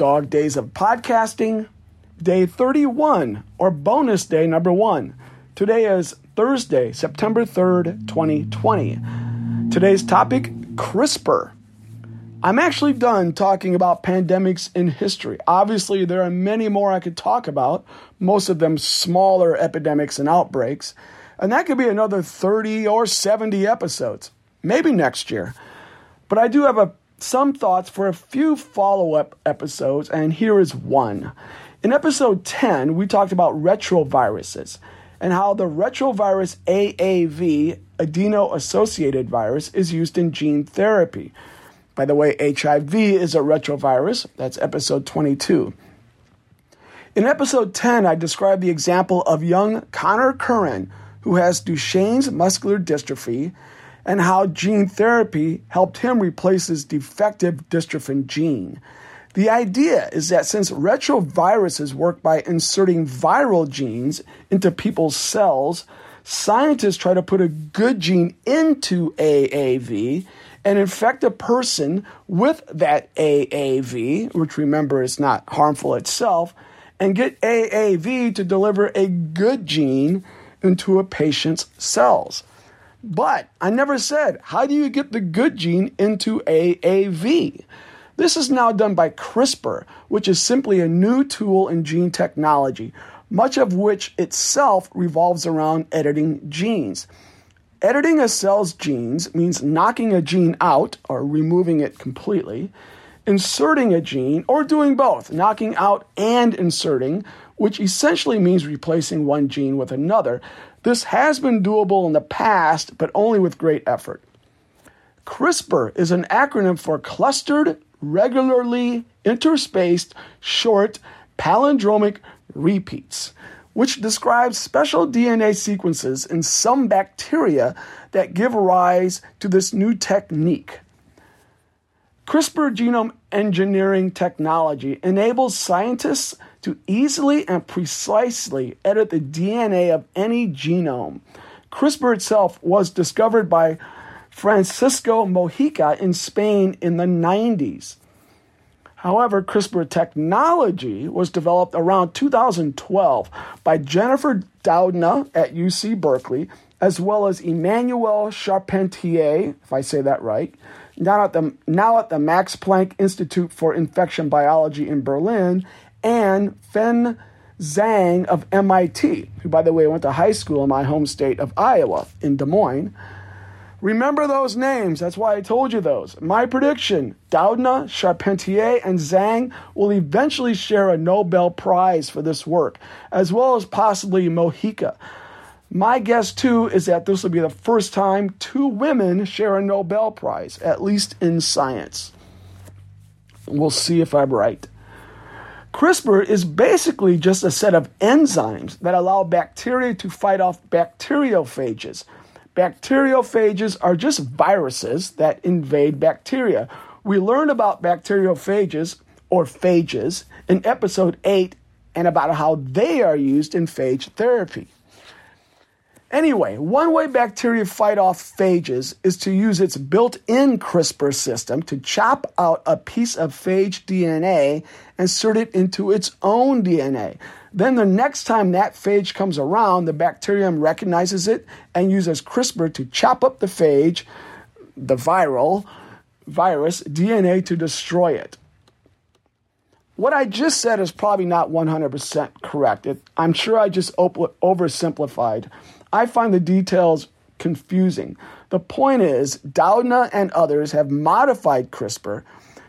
Dog Days of Podcasting, day 31, or bonus day number one. Today is Thursday, September 3rd, 2020. Today's topic CRISPR. I'm actually done talking about pandemics in history. Obviously, there are many more I could talk about, most of them smaller epidemics and outbreaks, and that could be another 30 or 70 episodes, maybe next year. But I do have a, some thoughts for a few follow up episodes, and here is one. In episode 10, we talked about retroviruses and how the retrovirus AAV, adeno associated virus, is used in gene therapy. By the way, HIV is a retrovirus. That's episode 22. In episode 10, I described the example of young Connor Curran, who has Duchenne's muscular dystrophy, and how gene therapy helped him replace his defective dystrophin gene. The idea is that since retroviruses work by inserting viral genes into people's cells, scientists try to put a good gene into AAV and infect a person with that AAV, which remember is not harmful itself, and get AAV to deliver a good gene into a patient's cells. But I never said, how do you get the good gene into AAV? This is now done by CRISPR, which is simply a new tool in gene technology, much of which itself revolves around editing genes. Editing a cell's genes means knocking a gene out or removing it completely, inserting a gene, or doing both, knocking out and inserting, which essentially means replacing one gene with another. This has been doable in the past, but only with great effort. CRISPR is an acronym for Clustered Regularly Interspaced Short Palindromic Repeats which describes special DNA sequences in some bacteria that give rise to this new technique. CRISPR genome engineering technology enables scientists to easily and precisely edit the DNA of any genome. CRISPR itself was discovered by Francisco Mojica in Spain in the 90s. However, CRISPR technology was developed around 2012 by Jennifer Doudna at UC Berkeley, as well as Emmanuelle Charpentier, if I say that right, now at the, now at the Max Planck Institute for Infection Biology in Berlin, and Feng Zhang of MIT, who, by the way, went to high school in my home state of Iowa, in Des Moines. Remember those names. That's why I told you those. My prediction Doudna, Charpentier, and Zhang will eventually share a Nobel Prize for this work, as well as possibly Mojica. My guess, too, is that this will be the first time two women share a Nobel Prize, at least in science. We'll see if I'm right. CRISPR is basically just a set of enzymes that allow bacteria to fight off bacteriophages Bacteriophages are just viruses that invade bacteria. We learned about bacteriophages or phages in episode 8 and about how they are used in phage therapy. Anyway, one way bacteria fight off phages is to use its built in CRISPR system to chop out a piece of phage DNA and insert it into its own DNA. Then the next time that phage comes around, the bacterium recognizes it and uses CRISPR to chop up the phage, the viral virus DNA to destroy it. What I just said is probably not 100% correct. It, I'm sure I just op- oversimplified. I find the details confusing. The point is, Doudna and others have modified CRISPR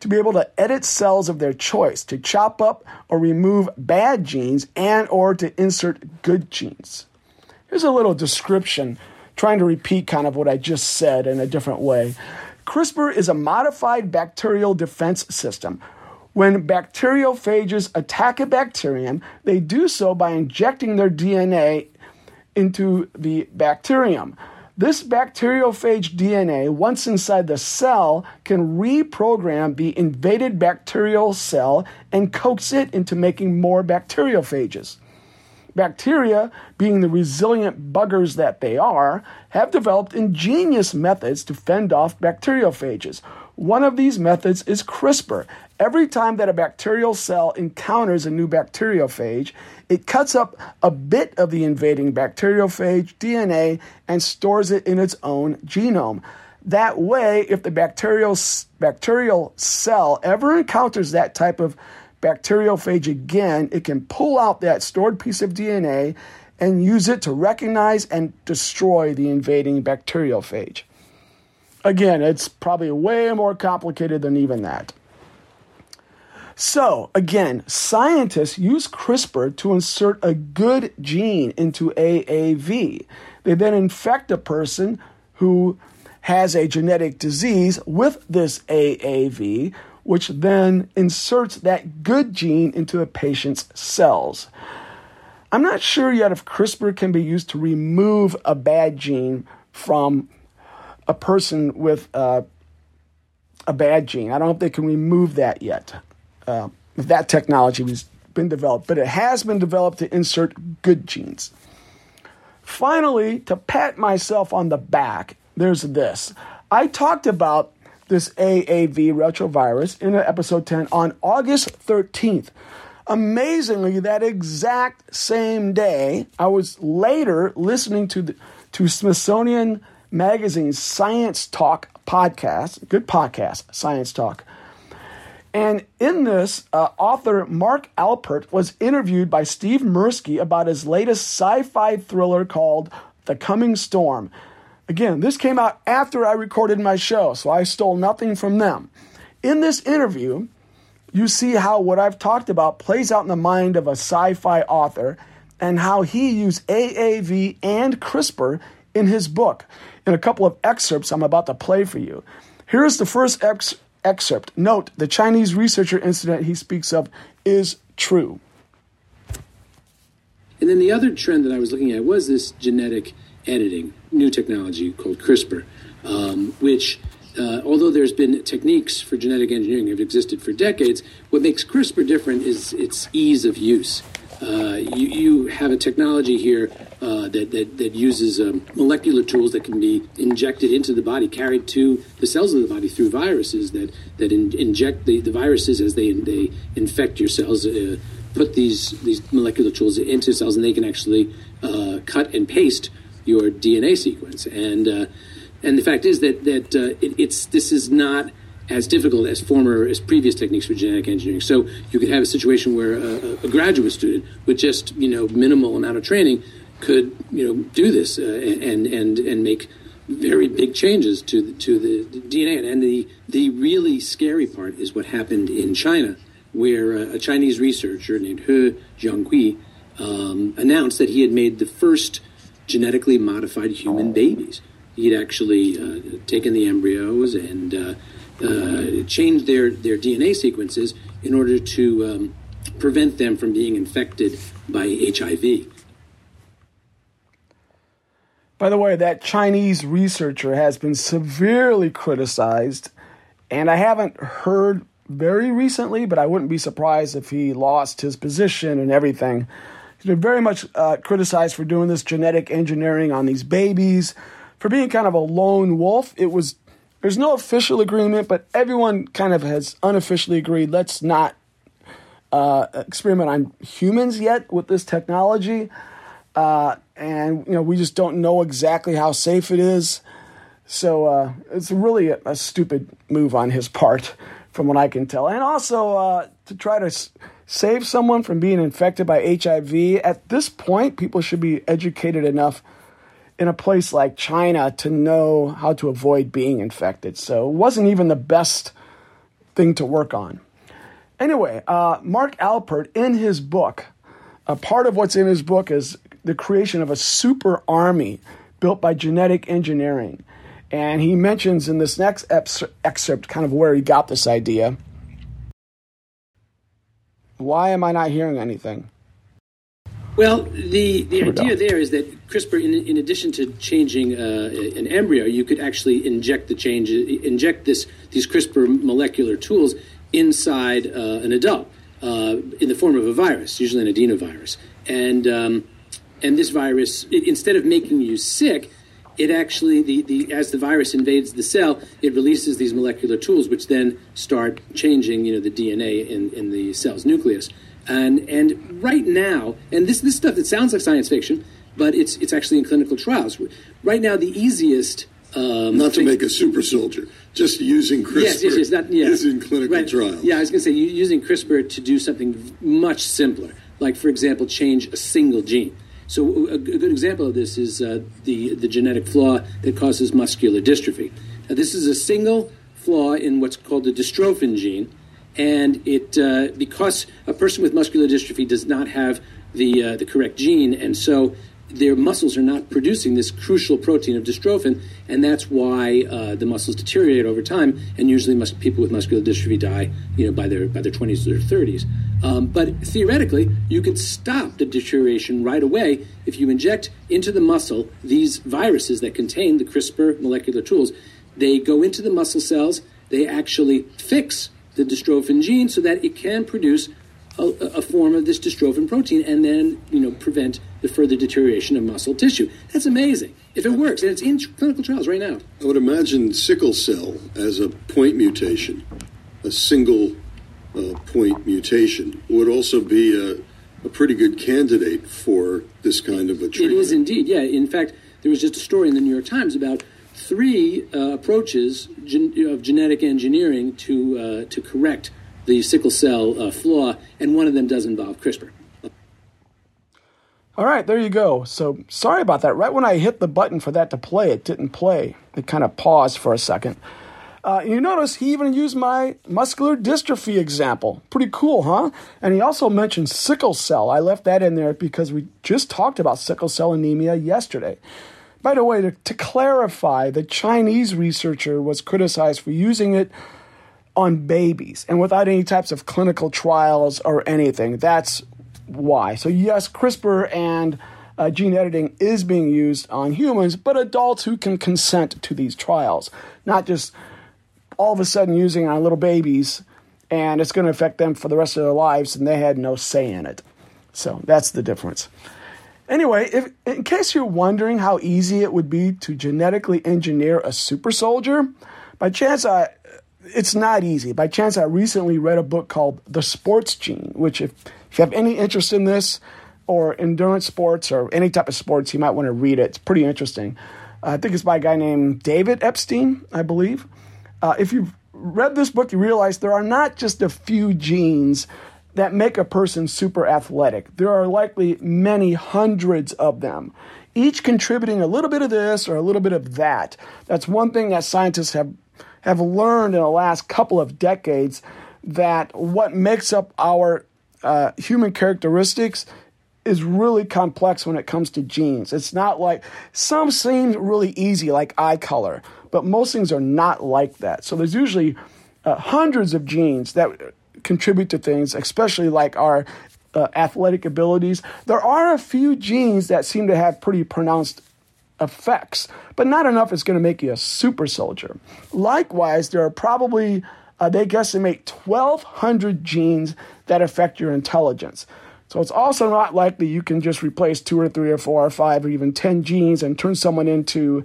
to be able to edit cells of their choice, to chop up or remove bad genes and or to insert good genes. Here's a little description trying to repeat kind of what I just said in a different way. CRISPR is a modified bacterial defense system. When bacteriophages attack a bacterium, they do so by injecting their DNA into the bacterium. This bacteriophage DNA, once inside the cell, can reprogram the invaded bacterial cell and coax it into making more bacteriophages. Bacteria, being the resilient buggers that they are, have developed ingenious methods to fend off bacteriophages. One of these methods is CRISPR. Every time that a bacterial cell encounters a new bacteriophage, it cuts up a bit of the invading bacteriophage DNA and stores it in its own genome. That way, if the bacterial, bacterial cell ever encounters that type of bacteriophage again, it can pull out that stored piece of DNA and use it to recognize and destroy the invading bacteriophage. Again, it's probably way more complicated than even that. So, again, scientists use CRISPR to insert a good gene into AAV. They then infect a person who has a genetic disease with this AAV, which then inserts that good gene into the patient's cells. I'm not sure yet if CRISPR can be used to remove a bad gene from a person with uh, a bad gene. I don't know if they can remove that yet. Uh, that technology has been developed, but it has been developed to insert good genes. Finally, to pat myself on the back, there's this. I talked about this AAV retrovirus in episode 10 on August 13th. Amazingly, that exact same day, I was later listening to the, to Smithsonian Magazine's Science Talk podcast, good podcast, Science Talk. And in this, uh, author Mark Alpert was interviewed by Steve Mirsky about his latest sci fi thriller called The Coming Storm. Again, this came out after I recorded my show, so I stole nothing from them. In this interview, you see how what I've talked about plays out in the mind of a sci fi author and how he used AAV and CRISPR in his book. In a couple of excerpts I'm about to play for you. Here's the first ex- excerpt. Note the Chinese researcher incident he speaks of is true. And then the other trend that I was looking at was this genetic editing, new technology called CRISPR, um, which, uh, although there's been techniques for genetic engineering have existed for decades, what makes CRISPR different is its ease of use. Uh, you, you, have a technology here uh, that, that, that, uses um, molecular tools that can be injected into the body, carried to the cells of the body through viruses that, that in, inject the, the viruses as they, they infect your cells, uh, put these, these molecular tools into cells, and they can actually uh, cut and paste your DNA sequence. And, uh, and the fact is that, that it, it's, this is not as difficult as former as previous techniques for genetic engineering. So you could have a situation where a, a graduate student with just you know minimal amount of training could you know do this uh, and and and make very big changes to the, to the DNA. And the the really scary part is what happened in China, where uh, a Chinese researcher named He Jiankui um, announced that he had made the first genetically modified human babies. He'd actually uh, taken the embryos and uh, uh, change their, their DNA sequences in order to um, prevent them from being infected by HIV. By the way, that Chinese researcher has been severely criticized, and I haven't heard very recently, but I wouldn't be surprised if he lost his position and everything. Been very much uh, criticized for doing this genetic engineering on these babies, for being kind of a lone wolf. It was there's no official agreement, but everyone kind of has unofficially agreed let's not uh, experiment on humans yet with this technology. Uh, and you know we just don't know exactly how safe it is. So uh, it's really a, a, stupid move on his part, from what I can tell. And also uh, to try to s- save someone from being infected by HIV. At this point, people should be educated enough in a place like China to know how to avoid being infected. So it wasn't even the best thing to work on. Anyway, uh, Mark Alpert, in his book, a part of what's in his book is the creation of a super army built by genetic engineering. And he mentions in this next excerpt kind of where he got this idea. Why am I not hearing anything? Well, the, the idea there is that CRISPR, in, in addition to changing uh, an embryo, you could actually inject the change, inject this these CRISPR molecular tools inside uh, an adult uh, in the form of a virus, usually an adenovirus, and um, and this virus, it, instead of making you sick, it actually the, the as the virus invades the cell, it releases these molecular tools, which then start changing, you know, the DNA in, in the cell's nucleus. And and right now, and this this stuff it sounds like science fiction, but it's it's actually in clinical trials. Right now, the easiest um, not to thing, make a super soldier, just using CRISPR yes, yes, yes, not, yeah. is in clinical right. trials. Yeah, I was going to say using CRISPR to do something much simpler, like for example, change a single gene. So a, good example of this is uh, the the genetic flaw that causes muscular dystrophy. Now, this is a single flaw in what's called the dystrophin gene, and it uh, because a person with muscular dystrophy does not have the uh, the correct gene, and so their muscles are not producing this crucial protein of dystrophin, and that's why uh, the muscles deteriorate over time. And usually, mus- people with muscular dystrophy die, you know, by their by their twenties or thirties. Um, but theoretically, you could stop the deterioration right away if you inject into the muscle these viruses that contain the CRISPR molecular tools. They go into the muscle cells. They actually fix the dystrophin gene so that it can produce a, a, form of this dystrophin protein and then you know prevent the further deterioration of muscle tissue. That's amazing if it works, and it's in clinical trials right now. I would imagine sickle cell as a point mutation, a single uh, point mutation, would also be a, a pretty good candidate for this kind of a treatment. It is indeed, yeah. In fact, there was just a story in the New York Times about three uh, approaches gen- of genetic engineering to uh, to correct the sickle cell uh, flaw, and one of them does involve CRISPR. All right, there you go. So sorry about that. Right when I hit the button for that to play, it didn't play. It kind of paused for a second. Uh, you notice he even used my muscular dystrophy example. Pretty cool, huh? And he also mentioned sickle cell. I left that in there because we just talked about sickle cell anemia yesterday. By the way, to, to clarify, the Chinese researcher was criticized for using it on babies and without any types of clinical trials or anything. That's why. So, yes, CRISPR and uh, gene editing is being used on humans, but adults who can consent to these trials, not just all of a sudden using on little babies and it's going to affect them for the rest of their lives and they had no say in it. So, that's the difference. Anyway, if, in case you're wondering how easy it would be to genetically engineer a super soldier, by chance I it's not easy. By chance, I recently read a book called The Sports Gene, which, if, if you have any interest in this or endurance sports or any type of sports, you might want to read it. It's pretty interesting. Uh, I think it's by a guy named David Epstein, I believe. Uh, if you've read this book, you realize there are not just a few genes that make a person super athletic. There are likely many hundreds of them, each contributing a little bit of this or a little bit of that. That's one thing that scientists have have learned in the last couple of decades that what makes up our uh, human characteristics is really complex when it comes to genes. It's not like some seem really easy, like eye color, but most things are not like that. So there's usually uh, hundreds of genes that contribute to things, especially like our uh, athletic abilities. There are a few genes that seem to have pretty pronounced effects, but not enough is going to make you a super soldier. Likewise, there are probably, uh, they guesstimate 1,200 genes that affect your intelligence. So it's also not likely you can just replace two or three or four or five or even 10 genes and turn someone into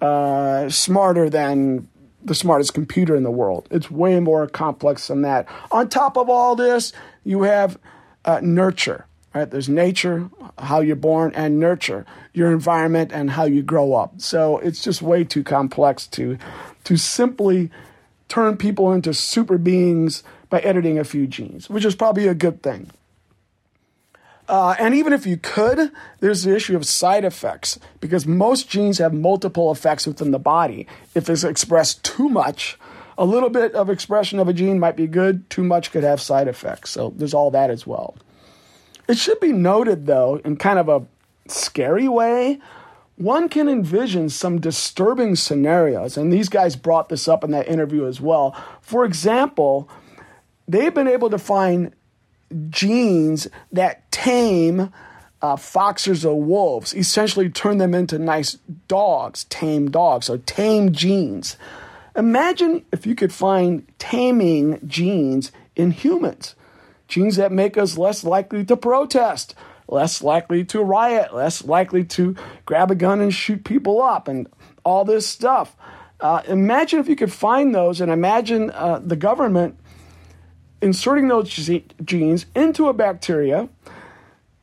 uh, smarter than the smartest computer in the world. It's way more complex than that. On top of all this, you have uh, nurture. Right? There's nature, how you're born, and nurture, your environment, and how you grow up. So it's just way too complex to to simply turn people into super beings by editing a few genes, which is probably a good thing. Uh, and even if you could, there's the issue of side effects because most genes have multiple effects within the body. If it's expressed too much, a little bit of expression of a gene might be good, too much could have side effects. So there's all that as well. It should be noted, though, in kind of a scary way, one can envision some disturbing scenarios, and these guys brought this up in that interview as well. For example, they've been able to find genes that tame uh, foxes or wolves, essentially turn them into nice dogs, tame dogs, or tame genes. Imagine if you could find taming genes in humans genes that make us less likely to protest, less likely to riot, less likely to grab a gun and shoot people up, and all this stuff. Uh, imagine if you could find those, and imagine uh, the government inserting those genes into a bacteria.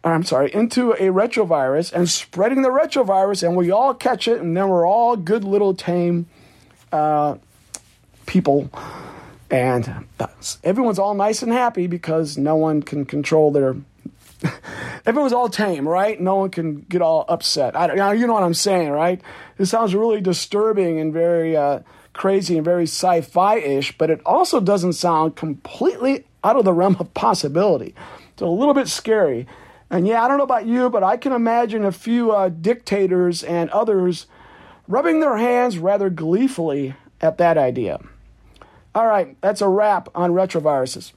I'm sorry, into a retrovirus and spreading the retrovirus, and we all catch it, and then we're all good little tame uh, people and everyone's all nice and happy because no one can control their. everyone's all tame, right? No one can get all upset. I, you know what I'm saying, right? It sounds really disturbing and very uh, crazy and very sci-fi ish, but it also doesn't sound completely out of the realm of possibility. It's a little bit scary. And yeah, I don't know about you, but I can imagine a few uh, dictators and others rubbing their hands rather gleefully at that idea. All right, that's a wrap on retroviruses.